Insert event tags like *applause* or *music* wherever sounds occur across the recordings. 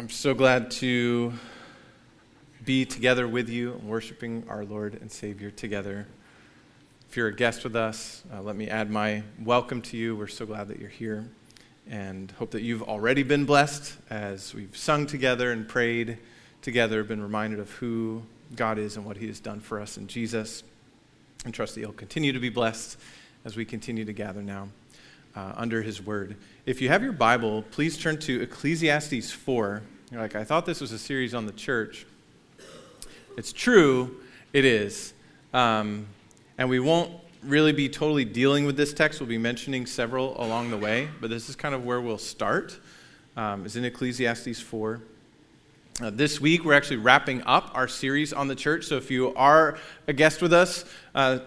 I'm so glad to be together with you, worshiping our Lord and Savior together. If you're a guest with us, uh, let me add my welcome to you. We're so glad that you're here and hope that you've already been blessed as we've sung together and prayed together, been reminded of who God is and what He has done for us in Jesus. And trust that you'll continue to be blessed as we continue to gather now uh, under His Word. If you have your Bible, please turn to Ecclesiastes 4. You're like, I thought this was a series on the church. It's true, it is. Um, and we won't really be totally dealing with this text. We'll be mentioning several along the way, but this is kind of where we'll start, um, is in Ecclesiastes 4. Uh, this week, we're actually wrapping up our series on the church. So if you are a guest with us, uh,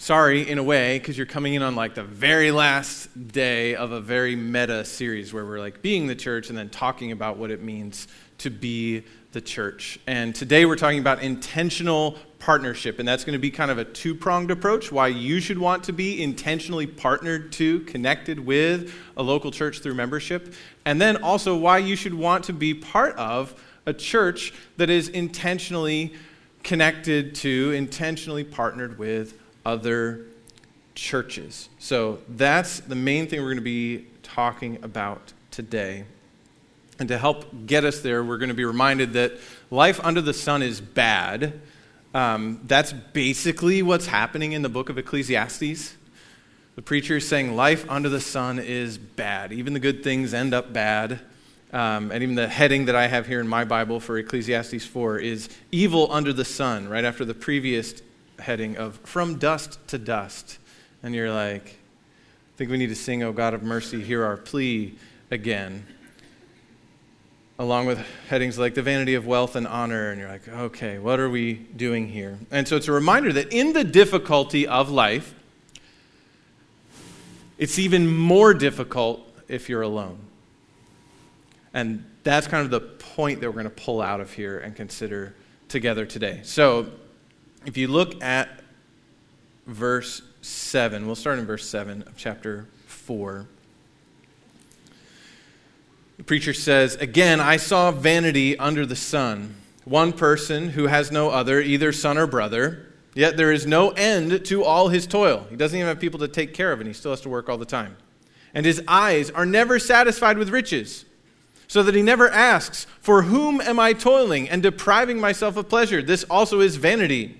sorry in a way because you're coming in on like the very last day of a very meta series where we're like being the church and then talking about what it means to be the church. And today we're talking about intentional partnership and that's going to be kind of a two-pronged approach why you should want to be intentionally partnered to connected with a local church through membership and then also why you should want to be part of a church that is intentionally connected to intentionally partnered with other churches. So that's the main thing we're going to be talking about today. And to help get us there, we're going to be reminded that life under the sun is bad. Um, that's basically what's happening in the book of Ecclesiastes. The preacher is saying life under the sun is bad. Even the good things end up bad. Um, and even the heading that I have here in my Bible for Ecclesiastes 4 is evil under the sun, right after the previous heading of From Dust to Dust. And you're like, I think we need to sing, Oh God of Mercy, hear our plea again. Along with headings like the vanity of wealth and honor. And you're like, okay, what are we doing here? And so it's a reminder that in the difficulty of life, it's even more difficult if you're alone. And that's kind of the point that we're going to pull out of here and consider together today. So, if you look at verse 7, we'll start in verse 7 of chapter 4. The preacher says, Again, I saw vanity under the sun, one person who has no other, either son or brother, yet there is no end to all his toil. He doesn't even have people to take care of, and he still has to work all the time. And his eyes are never satisfied with riches so that he never asks, For whom am I toiling and depriving myself of pleasure? This also is vanity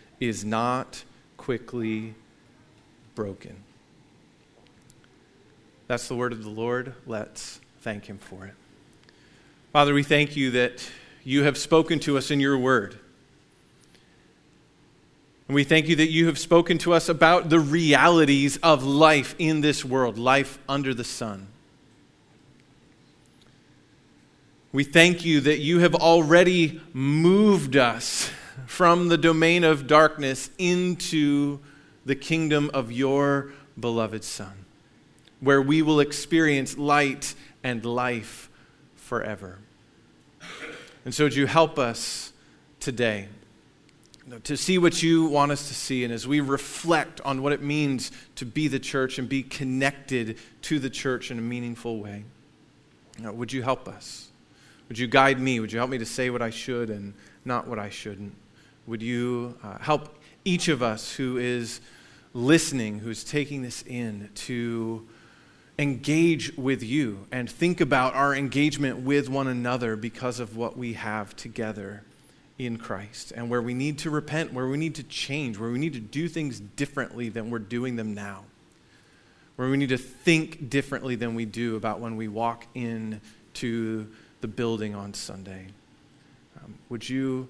is not quickly broken. That's the word of the Lord. Let's thank Him for it. Father, we thank you that you have spoken to us in your word. And we thank you that you have spoken to us about the realities of life in this world, life under the sun. We thank you that you have already moved us from the domain of darkness into the kingdom of your beloved Son, where we will experience light and life forever. And so, would you help us today to see what you want us to see? And as we reflect on what it means to be the church and be connected to the church in a meaningful way, uh, would you help us? Would you guide me? Would you help me to say what I should and not what I shouldn't? Would you uh, help each of us who is listening, who's taking this in, to engage with you and think about our engagement with one another because of what we have together in Christ and where we need to repent, where we need to change, where we need to do things differently than we're doing them now, where we need to think differently than we do about when we walk into the building on Sunday. Um, would you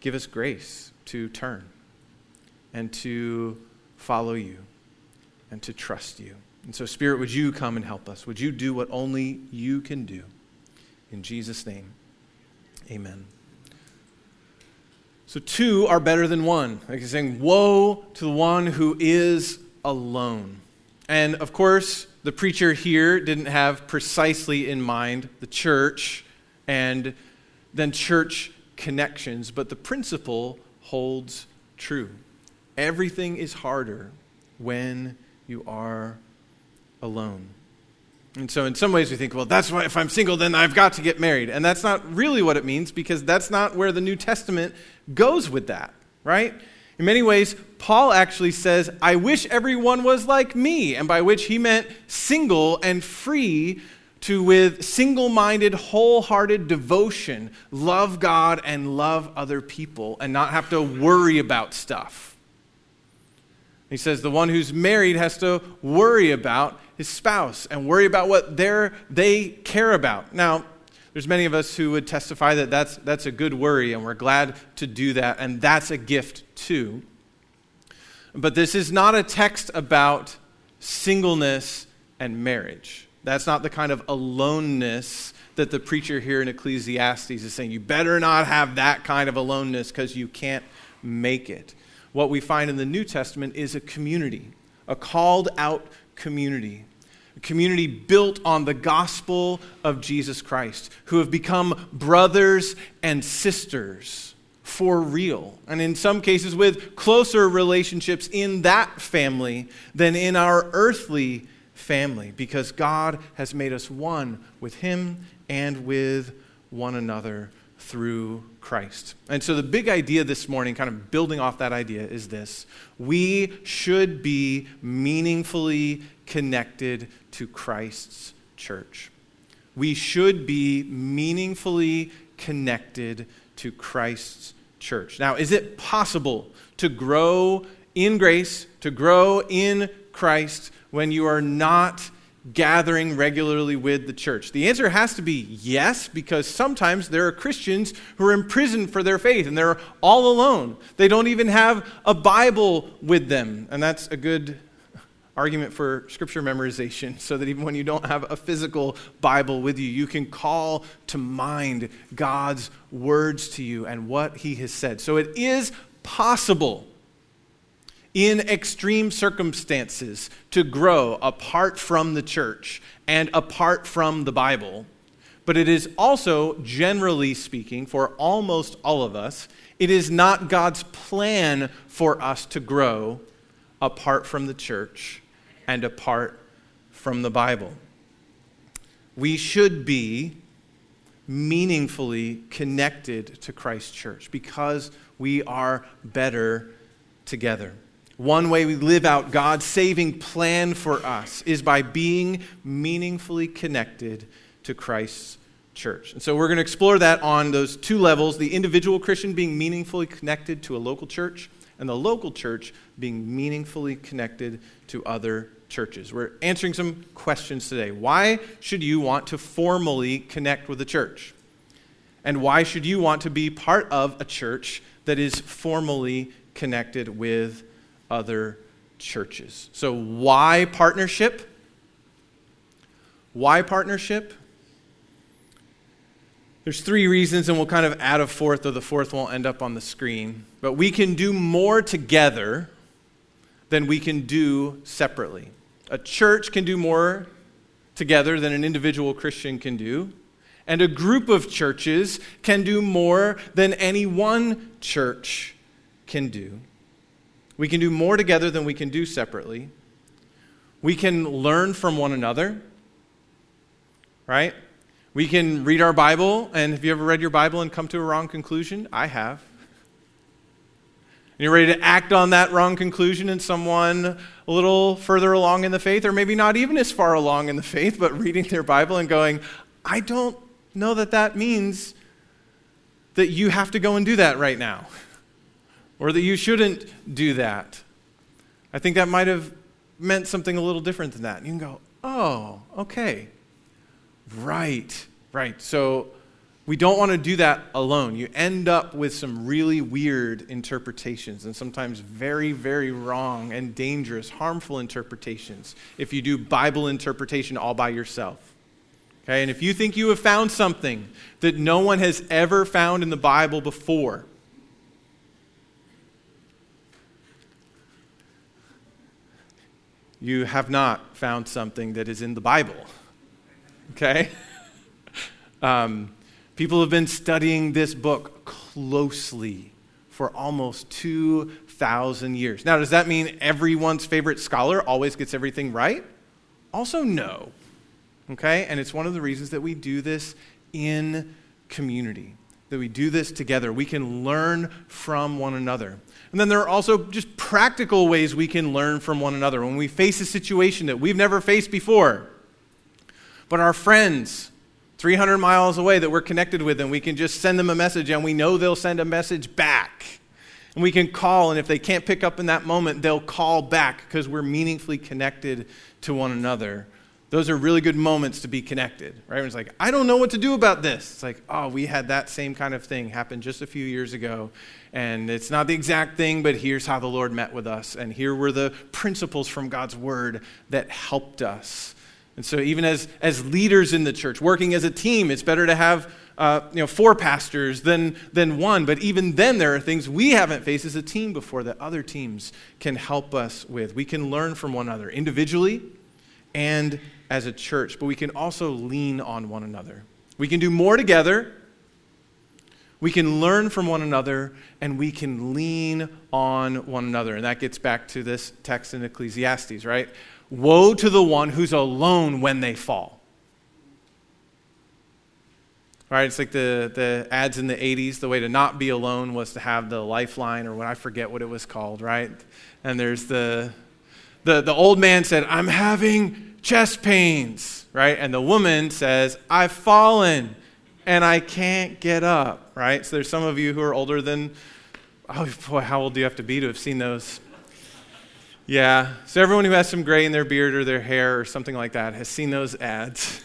give us grace to turn and to follow you and to trust you. And so, Spirit, would you come and help us? Would you do what only you can do? In Jesus' name, Amen. So, two are better than one. Like he's saying, Woe to the one who is alone. And of course, the preacher here didn't have precisely in mind the church and then church connections, but the principle holds true. Everything is harder when you are alone. And so, in some ways, we think, well, that's why if I'm single, then I've got to get married. And that's not really what it means because that's not where the New Testament goes with that, right? In many ways, Paul actually says, I wish everyone was like me, and by which he meant single and free to, with single minded, wholehearted devotion, love God and love other people and not have to worry about stuff. He says the one who's married has to worry about his spouse and worry about what they care about. Now, there's many of us who would testify that that's, that's a good worry, and we're glad to do that, and that's a gift too. But this is not a text about singleness and marriage. That's not the kind of aloneness that the preacher here in Ecclesiastes is saying. You better not have that kind of aloneness because you can't make it. What we find in the New Testament is a community, a called out community a community built on the gospel of Jesus Christ, who have become brothers and sisters for real. And in some cases, with closer relationships in that family than in our earthly family, because God has made us one with Him and with one another through Christ. And so, the big idea this morning, kind of building off that idea, is this we should be meaningfully connected to Christ's church. We should be meaningfully connected to Christ's church. Now, is it possible to grow in grace, to grow in Christ, when you are not gathering regularly with the church? The answer has to be yes, because sometimes there are Christians who are imprisoned for their faith and they're all alone. They don't even have a Bible with them. And that's a good argument for scripture memorization so that even when you don't have a physical Bible with you, you can call to mind God's words to you and what he has said. So it is possible in extreme circumstances to grow apart from the church and apart from the Bible. But it is also, generally speaking, for almost all of us, it is not God's plan for us to grow apart from the church and apart from the Bible. We should be meaningfully connected to Christ's church because we are better together. One way we live out God's saving plan for us is by being meaningfully connected to Christ's church. And so we're going to explore that on those two levels the individual Christian being meaningfully connected to a local church, and the local church being meaningfully connected to other churches. We're answering some questions today. Why should you want to formally connect with a church? And why should you want to be part of a church that is formally connected with other churches? So, why partnership? Why partnership? There's three reasons, and we'll kind of add a fourth, though the fourth won't end up on the screen. But we can do more together than we can do separately. A church can do more together than an individual Christian can do. And a group of churches can do more than any one church can do. We can do more together than we can do separately. We can learn from one another, right? We can read our Bible, and have you ever read your Bible and come to a wrong conclusion? I have. And you're ready to act on that wrong conclusion in someone a little further along in the faith, or maybe not even as far along in the faith, but reading their Bible and going, I don't know that that means that you have to go and do that right now, or that you shouldn't do that. I think that might have meant something a little different than that. And you can go, oh, okay. Right, right. So we don't want to do that alone. You end up with some really weird interpretations and sometimes very, very wrong and dangerous, harmful interpretations if you do Bible interpretation all by yourself. Okay? And if you think you have found something that no one has ever found in the Bible before, you have not found something that is in the Bible. Okay? *laughs* Um, people have been studying this book closely for almost 2,000 years. Now, does that mean everyone's favorite scholar always gets everything right? Also, no. Okay? And it's one of the reasons that we do this in community, that we do this together. We can learn from one another. And then there are also just practical ways we can learn from one another when we face a situation that we've never faced before. But our friends, 300 miles away, that we're connected with, and we can just send them a message and we know they'll send a message back. And we can call, and if they can't pick up in that moment, they'll call back because we're meaningfully connected to one another. Those are really good moments to be connected, right? It's like, I don't know what to do about this. It's like, oh, we had that same kind of thing happen just a few years ago. And it's not the exact thing, but here's how the Lord met with us. And here were the principles from God's word that helped us. And so, even as, as leaders in the church, working as a team, it's better to have uh, you know, four pastors than, than one. But even then, there are things we haven't faced as a team before that other teams can help us with. We can learn from one another individually and as a church, but we can also lean on one another. We can do more together. We can learn from one another and we can lean on one another. And that gets back to this text in Ecclesiastes, right? Woe to the one who's alone when they fall. Right? It's like the, the ads in the 80s. The way to not be alone was to have the lifeline, or what I forget what it was called, right? And there's the, the, the old man said, I'm having chest pains, right? And the woman says, I've fallen and I can't get up, right? So there's some of you who are older than, oh boy, how old do you have to be to have seen those? Yeah. So everyone who has some gray in their beard or their hair or something like that has seen those ads.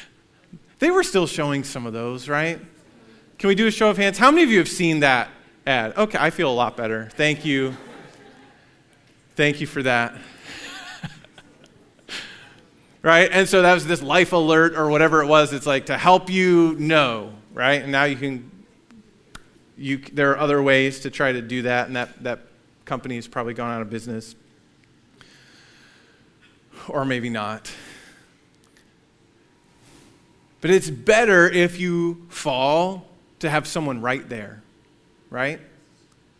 *laughs* they were still showing some of those, right? Can we do a show of hands? How many of you have seen that ad? Okay, I feel a lot better. Thank you. Thank you for that right? And so that was this life alert or whatever it was. It's like to help you know, right? And now you can, you, there are other ways to try to do that, and that, that company has probably gone out of business. Or maybe not. But it's better if you fall to have someone right there, right?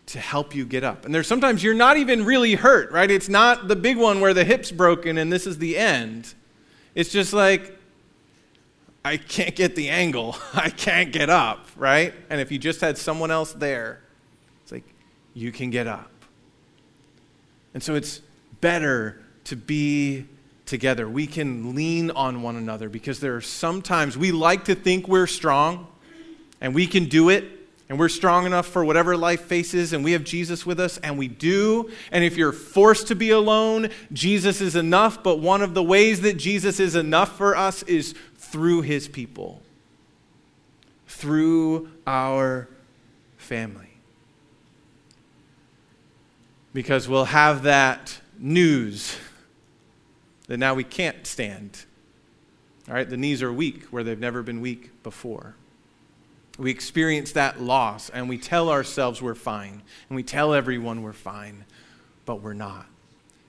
To help you get up. And there's sometimes you're not even really hurt, right? It's not the big one where the hip's broken and this is the end. It's just like, I can't get the angle. *laughs* I can't get up, right? And if you just had someone else there, it's like, you can get up. And so it's better to be together. We can lean on one another because there are sometimes we like to think we're strong and we can do it and we're strong enough for whatever life faces, and we have Jesus with us, and we do. And if you're forced to be alone, Jesus is enough. But one of the ways that Jesus is enough for us is through his people, through our family. Because we'll have that news that now we can't stand. All right, the knees are weak where they've never been weak before we experience that loss and we tell ourselves we're fine and we tell everyone we're fine, but we're not.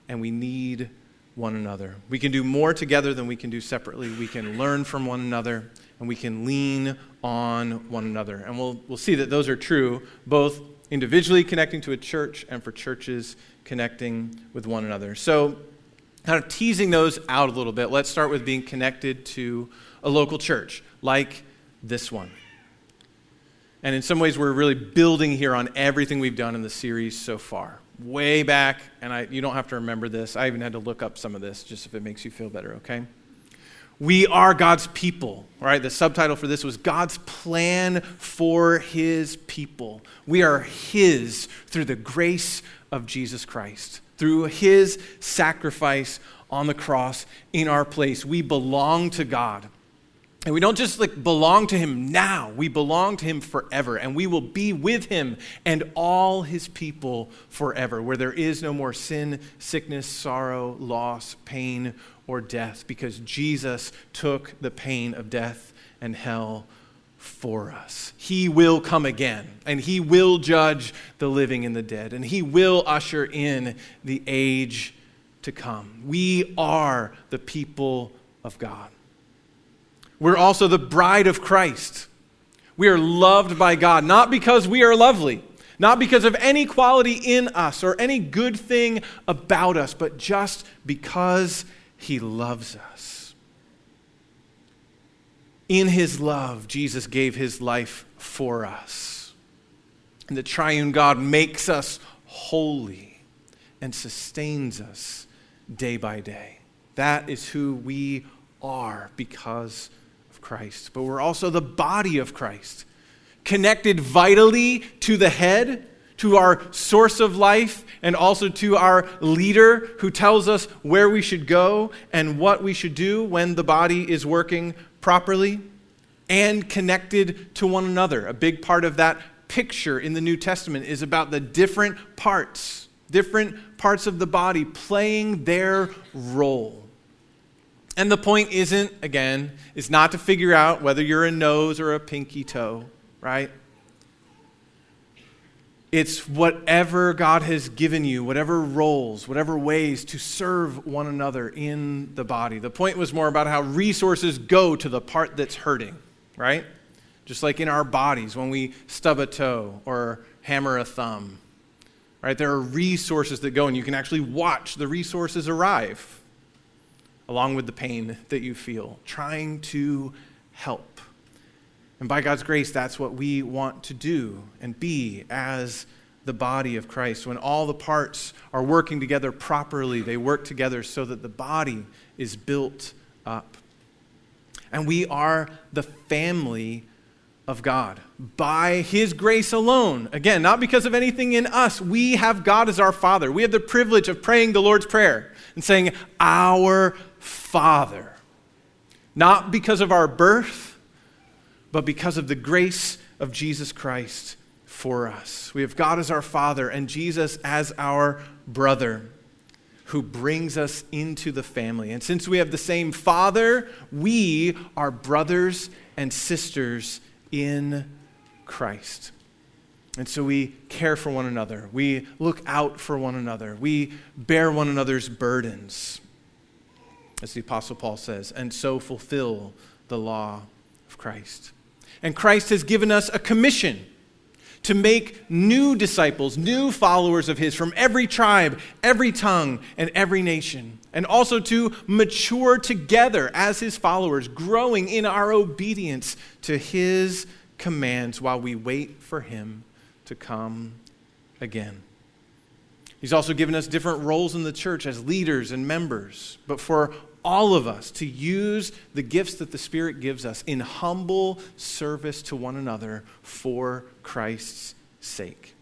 And we need one another. We can do more together than we can do separately. We can learn from one another and we can lean on one another. And we'll, we'll see that those are true both individually connecting to a church and for churches connecting with one another. So, kind of teasing those out a little bit, let's start with being connected to a local church like this one. And in some ways, we're really building here on everything we've done in the series so far. Way back, and I, you don't have to remember this. I even had to look up some of this just if it makes you feel better, okay? We are God's people, right? The subtitle for this was God's plan for his people. We are his through the grace of Jesus Christ, through his sacrifice on the cross in our place. We belong to God. And we don't just like belong to him now, we belong to him forever. And we will be with him and all his people forever, where there is no more sin, sickness, sorrow, loss, pain, or death because Jesus took the pain of death and hell for us. He will come again, and He will judge the living and the dead, and He will usher in the age to come. We are the people of God. We're also the bride of Christ. We are loved by God, not because we are lovely, not because of any quality in us or any good thing about us, but just because He loves us. In His love, Jesus gave His life for us. And the triune God makes us holy and sustains us day by day. That is who we are because Christ, but we're also the body of Christ, connected vitally to the head, to our source of life, and also to our leader who tells us where we should go and what we should do when the body is working properly, and connected to one another. A big part of that picture in the New Testament is about the different parts, different parts of the body playing their role. And the point isn't, again, is not to figure out whether you're a nose or a pinky toe, right? It's whatever God has given you, whatever roles, whatever ways to serve one another in the body. The point was more about how resources go to the part that's hurting, right? Just like in our bodies when we stub a toe or hammer a thumb, right? There are resources that go, and you can actually watch the resources arrive along with the pain that you feel, trying to help. And by God's grace, that's what we want to do and be as the body of Christ. When all the parts are working together properly, they work together so that the body is built up. And we are the family of God by His grace alone. Again, not because of anything in us. We have God as our Father. We have the privilege of praying the Lord's Prayer and saying, Our Father. Not because of our birth, but because of the grace of Jesus Christ for us. We have God as our Father and Jesus as our brother who brings us into the family. And since we have the same Father, we are brothers and sisters in Christ. And so we care for one another. We look out for one another. We bear one another's burdens as the Apostle Paul says, and so fulfill the law of Christ. And Christ has given us a commission to make new disciples, new followers of His from every tribe, every tongue, and every nation. And also to mature together as His followers, growing in our obedience to His commands while we wait for Him to come again. He's also given us different roles in the church as leaders and members. But for all of us to use the gifts that the Spirit gives us in humble service to one another for Christ's sake.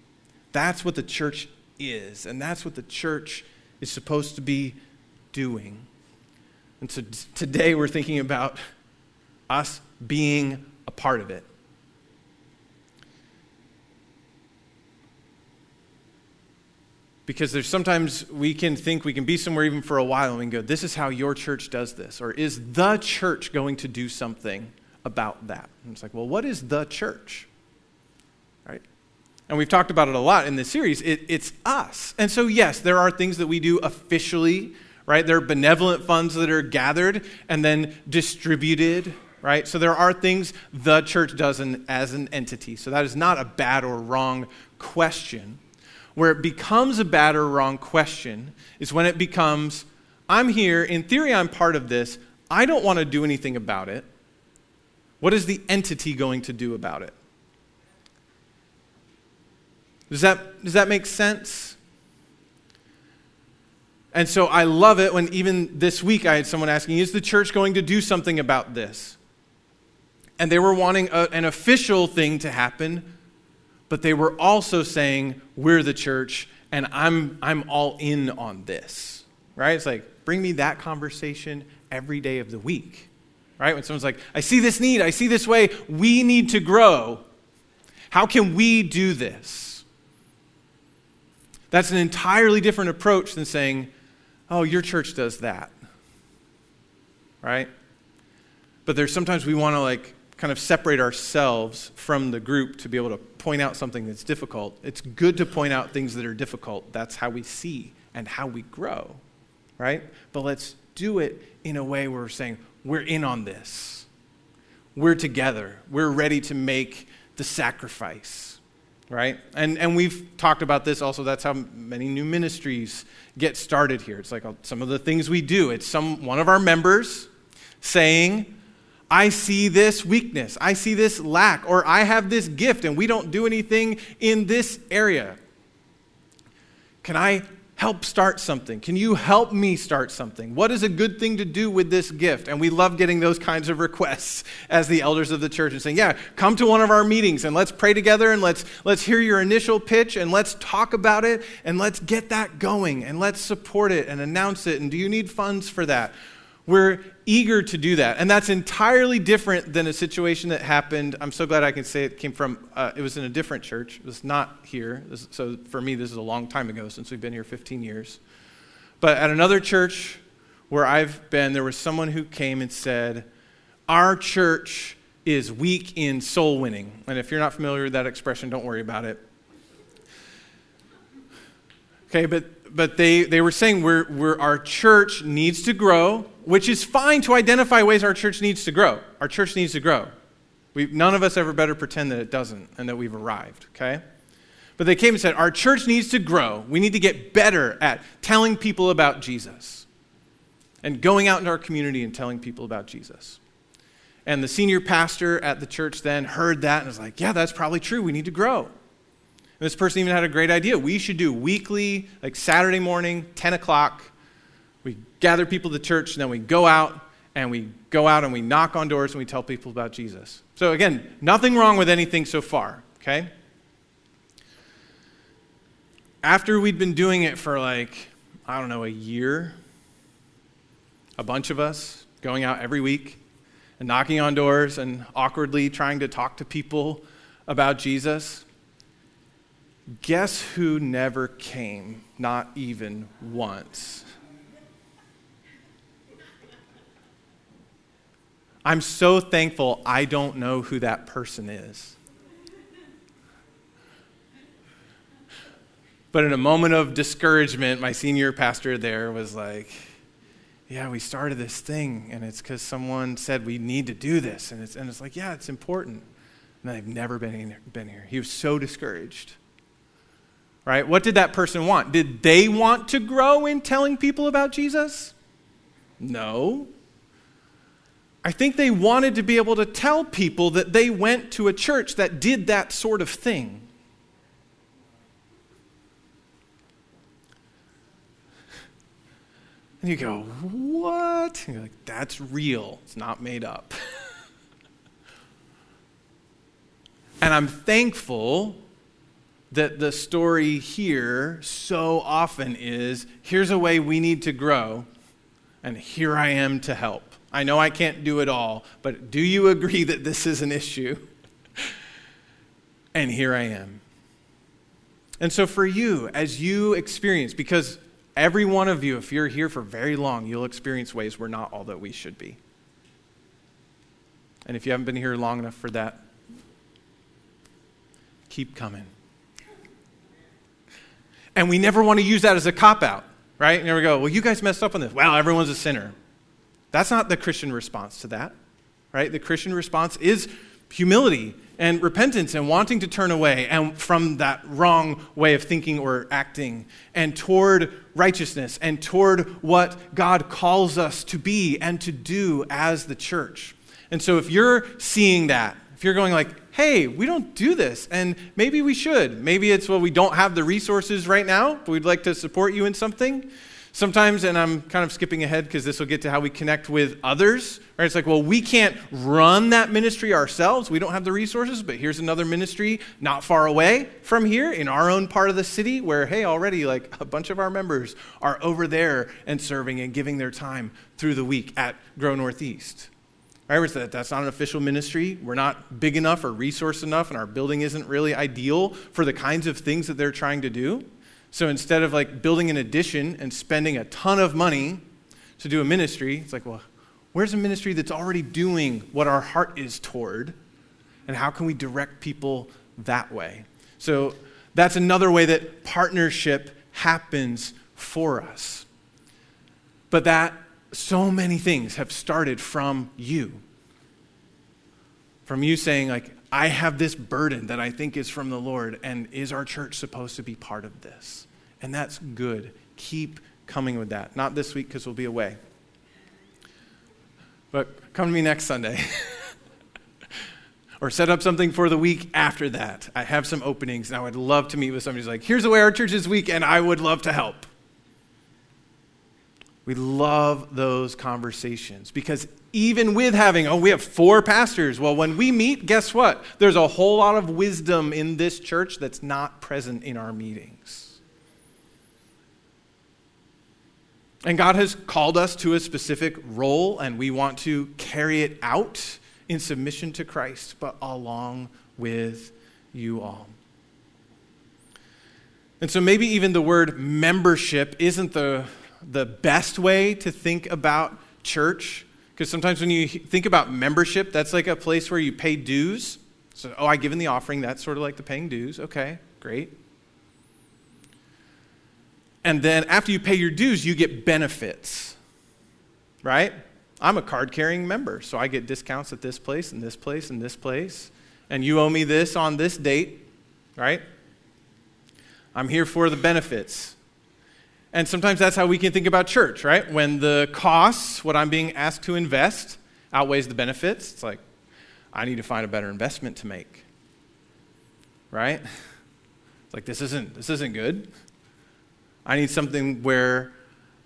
That's what the church is, and that's what the church is supposed to be doing. And so today we're thinking about us being a part of it. Because there's sometimes we can think we can be somewhere even for a while and we can go, this is how your church does this. Or is the church going to do something about that? And it's like, well, what is the church? Right? And we've talked about it a lot in this series. It, it's us. And so, yes, there are things that we do officially, right? There are benevolent funds that are gathered and then distributed, right? So there are things the church does in, as an entity. So that is not a bad or wrong question. Where it becomes a bad or wrong question is when it becomes, I'm here, in theory, I'm part of this, I don't want to do anything about it. What is the entity going to do about it? Does that, does that make sense? And so I love it when even this week I had someone asking, Is the church going to do something about this? And they were wanting a, an official thing to happen, but they were also saying, We're the church, and I'm, I'm all in on this. Right? It's like, bring me that conversation every day of the week. Right? When someone's like, I see this need, I see this way, we need to grow. How can we do this? That's an entirely different approach than saying, oh, your church does that. right? But there's sometimes we want to like kind of separate ourselves from the group to be able to point out something that's difficult. It's good to point out things that are difficult. That's how we see and how we grow, right? But let's do it in a way where we're saying, we're in on this. We're together. We're ready to make the sacrifice, right? And, and we've talked about this also. That's how many new ministries get started here. It's like uh, some of the things we do. It's some, one of our members saying, I see this weakness, I see this lack, or I have this gift and we don't do anything in this area. Can I help start something? Can you help me start something? What is a good thing to do with this gift? And we love getting those kinds of requests *laughs* as the elders of the church and saying, Yeah, come to one of our meetings and let's pray together and let's, let's hear your initial pitch and let's talk about it and let's get that going and let's support it and announce it. And do you need funds for that? We're eager to do that. And that's entirely different than a situation that happened. I'm so glad I can say it came from, uh, it was in a different church. It was not here. So for me, this is a long time ago since we've been here 15 years. But at another church where I've been, there was someone who came and said, Our church is weak in soul winning. And if you're not familiar with that expression, don't worry about it. Okay, but but they, they were saying we're, we're, our church needs to grow, which is fine to identify ways our church needs to grow. Our church needs to grow. We, none of us ever better pretend that it doesn't and that we've arrived, okay? But they came and said, Our church needs to grow. We need to get better at telling people about Jesus and going out into our community and telling people about Jesus. And the senior pastor at the church then heard that and was like, Yeah, that's probably true. We need to grow. And this person even had a great idea. We should do weekly, like Saturday morning, 10 o'clock. We gather people to church, and then we go out and we go out and we knock on doors and we tell people about Jesus. So, again, nothing wrong with anything so far, okay? After we'd been doing it for like, I don't know, a year, a bunch of us going out every week and knocking on doors and awkwardly trying to talk to people about Jesus. Guess who never came? Not even once. I'm so thankful I don't know who that person is. But in a moment of discouragement, my senior pastor there was like, Yeah, we started this thing, and it's because someone said we need to do this. And it's, and it's like, Yeah, it's important. And I've never been, been here. He was so discouraged right? What did that person want? Did they want to grow in telling people about Jesus? No. I think they wanted to be able to tell people that they went to a church that did that sort of thing. And you go, what? And you're like, that's real. It's not made up. *laughs* and I'm thankful that the story here so often is here's a way we need to grow, and here I am to help. I know I can't do it all, but do you agree that this is an issue? *laughs* and here I am. And so, for you, as you experience, because every one of you, if you're here for very long, you'll experience ways we're not all that we should be. And if you haven't been here long enough for that, keep coming. And we never want to use that as a cop out, right? And we go, well, you guys messed up on this. Well, everyone's a sinner. That's not the Christian response to that, right? The Christian response is humility and repentance and wanting to turn away and from that wrong way of thinking or acting and toward righteousness and toward what God calls us to be and to do as the church. And so if you're seeing that, if you're going like, hey, we don't do this, and maybe we should. Maybe it's, well, we don't have the resources right now, but we'd like to support you in something. Sometimes, and I'm kind of skipping ahead because this will get to how we connect with others. Right? It's like, well, we can't run that ministry ourselves. We don't have the resources, but here's another ministry not far away from here in our own part of the city where, hey, already like a bunch of our members are over there and serving and giving their time through the week at Grow Northeast. Right? That that's not an official ministry. We're not big enough or resource enough, and our building isn't really ideal for the kinds of things that they're trying to do. So instead of like building an addition and spending a ton of money to do a ministry, it's like, well, Where's a ministry that's already doing what our heart is toward? And how can we direct people that way? So that's another way that partnership happens for us. But that so many things have started from you. From you saying, like, I have this burden that I think is from the Lord, and is our church supposed to be part of this? And that's good. Keep coming with that. Not this weak because we'll be away. But come to me next Sunday. *laughs* or set up something for the week after that. I have some openings, and I would love to meet with somebody who's like, here's the way our church is week, and I would love to help. We love those conversations because even with having, oh, we have four pastors, well, when we meet, guess what? There's a whole lot of wisdom in this church that's not present in our meetings. And God has called us to a specific role, and we want to carry it out in submission to Christ, but along with you all. And so maybe even the word membership isn't the, the best way to think about church. Because sometimes when you think about membership, that's like a place where you pay dues. So, oh, I give in the offering, that's sort of like the paying dues. Okay, great. And then after you pay your dues, you get benefits, right? I'm a card carrying member, so I get discounts at this place and this place and this place. And you owe me this on this date, right? I'm here for the benefits. And sometimes that's how we can think about church, right? When the costs, what I'm being asked to invest, outweighs the benefits, it's like, I need to find a better investment to make. Right? It's like this isn't this isn't good. I need something where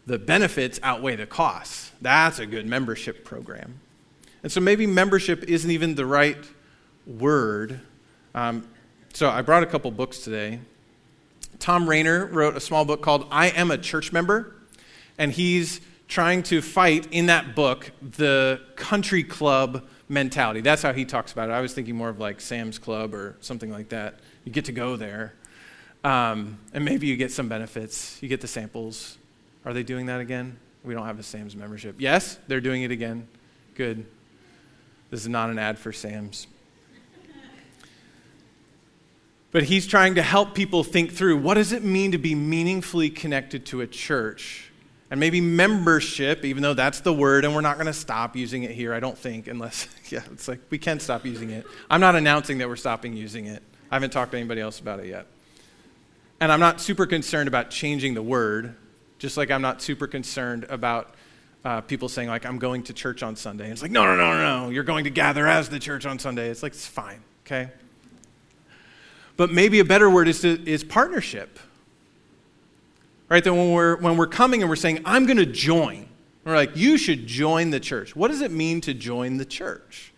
the benefits outweigh the costs. That's a good membership program. And so maybe membership isn't even the right word. Um, so I brought a couple books today. Thom Rainer wrote a small book called I Am a Church Member, and he's trying to fight in that book the country club mentality. That's how he talks about it. I was thinking more of like Sam's Club or something like that. You get to go there, um, and maybe you get some benefits. You get the samples, are they doing that again? We don't have a Sam's membership. Yes, they're doing it again. Good. This is not an ad for Sam's. But he's trying to help people think through what does it mean to be meaningfully connected to a church? And maybe membership, even though that's the word, and we're not going to stop using it here, I don't think, unless, *laughs* yeah, it's like we can stop using it. I'm not announcing that we're stopping using it. I haven't talked to anybody else about it yet. And I'm not super concerned about changing the word just like I'm not super concerned about uh, people saying, like, I'm going to church on Sunday. And it's like, no, no, no, no, no. You're going to gather as the church on Sunday. It's like, it's fine, okay? But maybe a better word is, to, is partnership. Right? That when we're, when we're coming and we're saying, I'm going to join, we're like, you should join the church. What does it mean to join the church?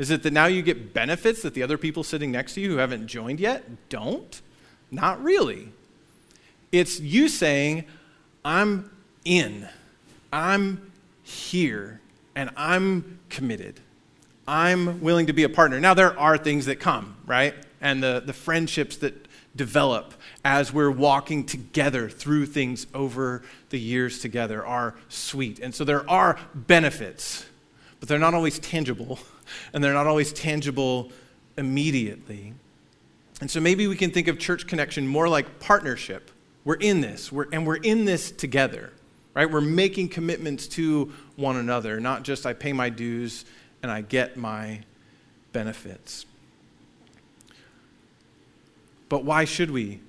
Is it that now you get benefits that the other people sitting next to you who haven't joined yet don't? Not really. It's you saying, I'm in, I'm here, and I'm committed. I'm willing to be a partner. Now, there are things that come, right? And the, the friendships that develop as we're walking together through things over the years together are sweet. And so there are benefits, but they're not always tangible, *laughs* and they're not always tangible immediately. And so maybe we can think of church connection more like partnership we're in this, we're, and we're in this together, right? We're making commitments to one another, not just I pay my dues and I get my benefits. But why should we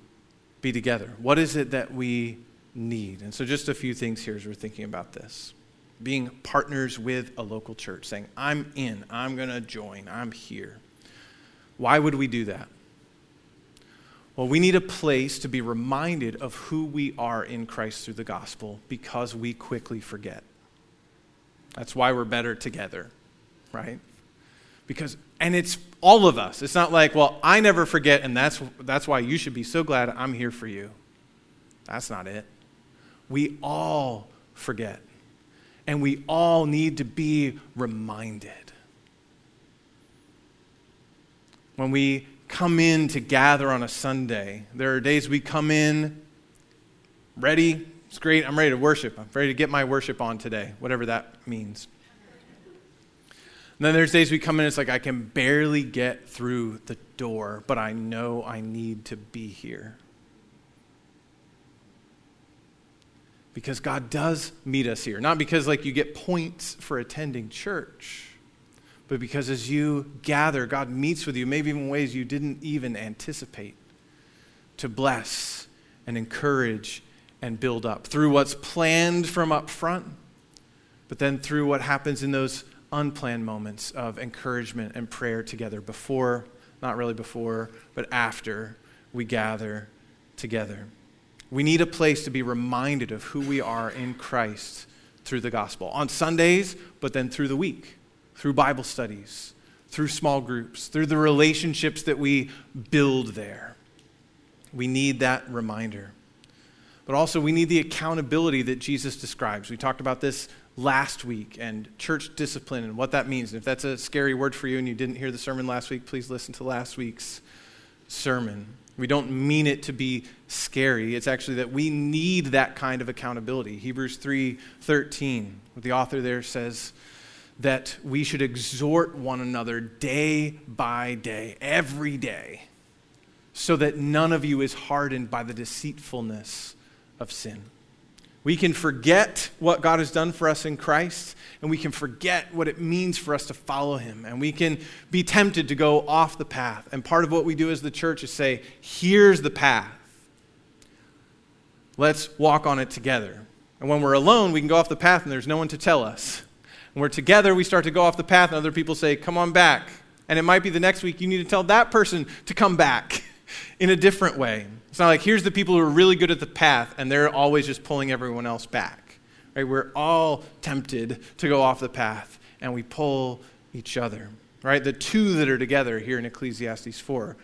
be together? What is it that we need? And so, just a few things here as we're thinking about this. Being partners with a local church, saying, I'm in, I'm going to join, I'm here. Why would we do that? Well, we need a place to be reminded of who we are in Christ through the gospel because we quickly forget. That's why we're better together, right? Because, and it's all of us. It's not like, well, I never forget, and that's, that's why you should be so glad I'm here for you. That's not it. We all forget, and we all need to be reminded. When we come in to gather on a Sunday. There are days we come in ready. It's great. I'm ready to worship. I'm ready to get my worship on today, whatever that means. And then there's days we come in, it's like I can barely get through the door, but I know I need to be here. Because God does meet us here. Not because like you get points for attending church, but because as you gather, God meets with you, maybe in ways you didn't even anticipate, to bless and encourage and build up through what's planned from up front, but then through what happens in those unplanned moments of encouragement and prayer together before, not really before, but after we gather together. We need a place to be reminded of who we are in Christ through the gospel on Sundays, but then through the week, through Bible studies, through small groups, through the relationships that we build there. We need that reminder. But also, we need the accountability that Jesus describes. We talked about this last week and church discipline and what that means. And if that's a scary word for you and you didn't hear the sermon last week, please listen to last week's sermon. We don't mean it to be scary. It's actually that we need that kind of accountability. Hebrews 3:13, the author there says that we should exhort one another day by day, every day, so that none of you is hardened by the deceitfulness of sin. We can forget what God has done for us in Christ, and we can forget what it means for us to follow Him. And we can be tempted to go off the path. And part of what we do as the church is say, here's the path. Let's walk on it together. And when we're alone, we can go off the path and there's no one to tell us. When we're together, we start to go off the path, and other people say, Come on back. And it might be the next week you need to tell that person to come back *laughs* in a different way. It's not like here's the people who are really good at the path and they're always just pulling everyone else back. Right? We're all tempted to go off the path and we pull each other. Right? The two that are together here in Ecclesiastes 4,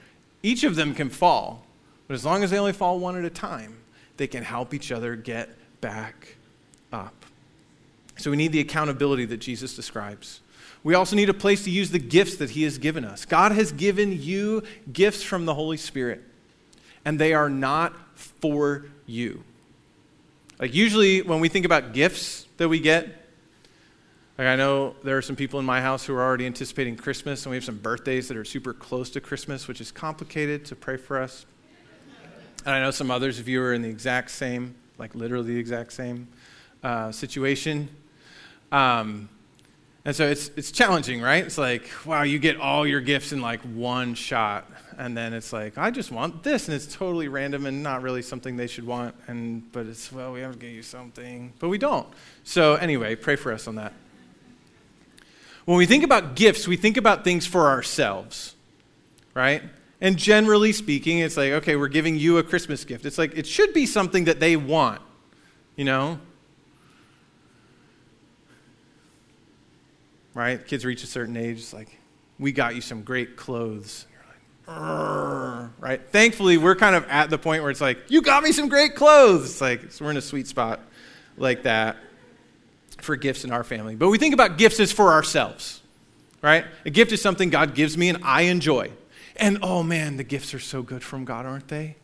each of them can fall, but as long as they only fall one at a time, they can help each other get back up. So we need the accountability that Jesus describes. We also need a place to use the gifts that He has given us. God has given you gifts from the Holy Spirit and they are not for you. Like, usually when we think about gifts that we get, like I know there are some people in my house who are already anticipating Christmas, and we have some birthdays that are super close to Christmas, which is complicated to pray for us. And I know some others of you are in the exact same, like literally the exact same uh, situation. Um, and so it's, it's challenging, right? It's like, wow, you get all your gifts in like one shot. And then it's like, I just want this. And it's totally random and not really something they should want. And, but it's, well, we have to give you something. But we don't. So anyway, pray for us on that. When we think about gifts, we think about things for ourselves, right? And generally speaking, it's like, okay, we're giving you a Christmas gift. It's like, it should be something that they want, you know? right? Kids reach a certain age, it's like, we got you some great clothes. Right? Thankfully, we're kind of at the point where it's like, you got me some great clothes. It's like, so we're in a sweet spot like that for gifts in our family. But we think about gifts as for ourselves, right? A gift is something God gives me and I enjoy. And oh man, the gifts are so good from God, aren't they?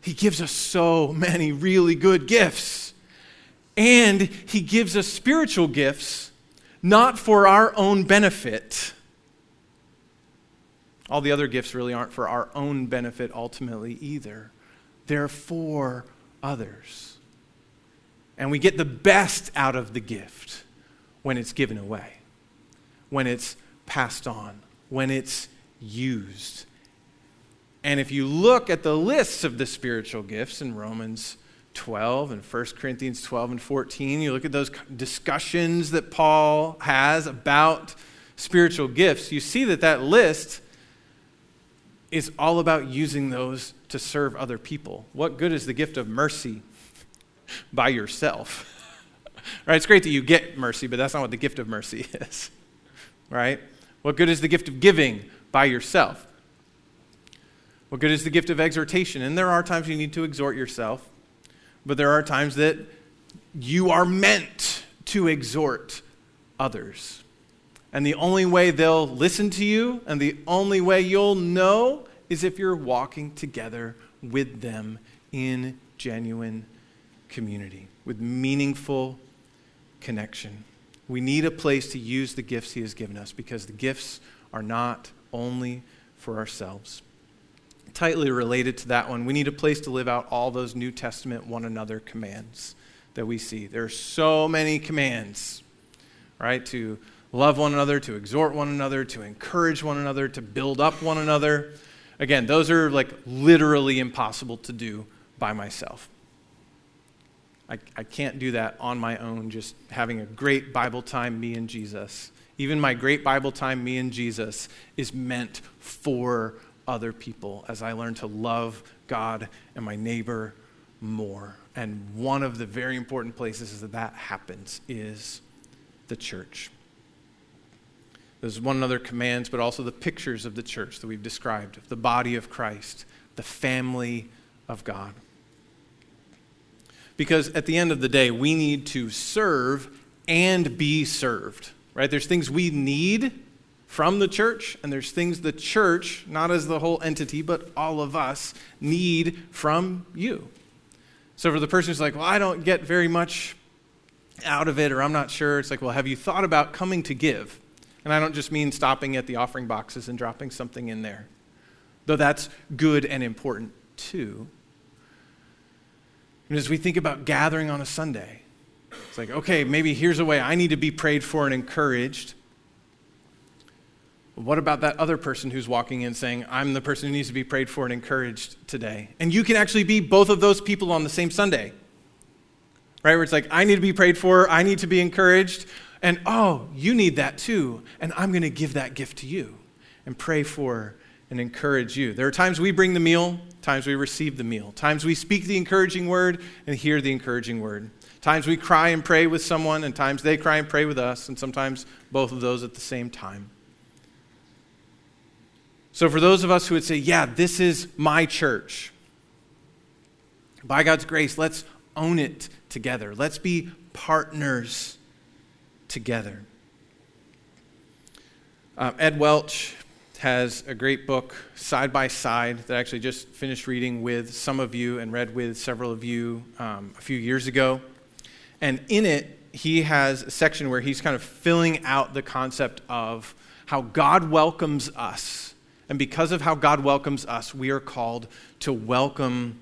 He gives us so many really good gifts. And He gives us spiritual gifts not for our own benefit. All the other gifts really aren't for our own benefit ultimately either. They're for others. And we get the best out of the gift when it's given away, when it's passed on, when it's used. And if you look at the lists of the spiritual gifts in Romans 12 and 1 Corinthians 12 and 14, you look at those discussions that Paul has about spiritual gifts, you see that that list is all about using those to serve other people. What good is the gift of mercy by yourself? *laughs* right? It's great that you get mercy, but that's not what the gift of mercy *laughs* is. Right? What good is the gift of giving by yourself? What good is the gift of exhortation? And there are times you need to exhort yourself. But there are times that you are meant to exhort others. And the only way they'll listen to you and the only way you'll know is if you're walking together with them in genuine community, with meaningful connection. We need a place to use the gifts He has given us because the gifts are not only for ourselves. Tightly related to that one, we need a place to live out all those New Testament one another commands that we see. There are so many commands, right? To love one another, to exhort one another, to encourage one another, to build up one another. Again, those are like literally impossible to do by myself. I, I can't do that on my own, just having a great Bible time, me and Jesus. Even my great Bible time, me and Jesus, is meant for other people as I learn to love God and my neighbor more. And one of the very important places that that happens is the church. There's one another commands, but also the pictures of the church that we've described, the body of Christ, the family of God. Because at the end of the day, we need to serve and be served, right? There's things we need from the church, and there's things the church, not as the whole entity, but all of us, need from you. So for the person who's like, well, I don't get very much out of it, or I'm not sure, it's like, well, have you thought about coming to give? And I don't just mean stopping at the offering boxes and dropping something in there, though that's good and important too. And as we think about gathering on a Sunday, it's like, okay, maybe here's a way I need to be prayed for and encouraged. What about that other person who's walking in saying, I'm the person who needs to be prayed for and encouraged today? And you can actually be both of those people on the same Sunday. Right? Where it's like, I need to be prayed for, I need to be encouraged, and oh, you need that too. And I'm going to give that gift to you and pray for and encourage you. There are times we bring the meal, times we receive the meal, times we speak the encouraging word and hear the encouraging word. Times we cry and pray with someone, and times they cry and pray with us, and sometimes both of those at the same time. So, for those of us who would say, Yeah, this is my church, by God's grace, let's own it together. Let's be partners together. Uh, Ed Welch has a great book, Side by Side, that I actually just finished reading with some of you and read with several of you um, a few years ago. And in it, he has a section where he's kind of filling out the concept of how God welcomes us. And because of how God welcomes us, we are called to welcome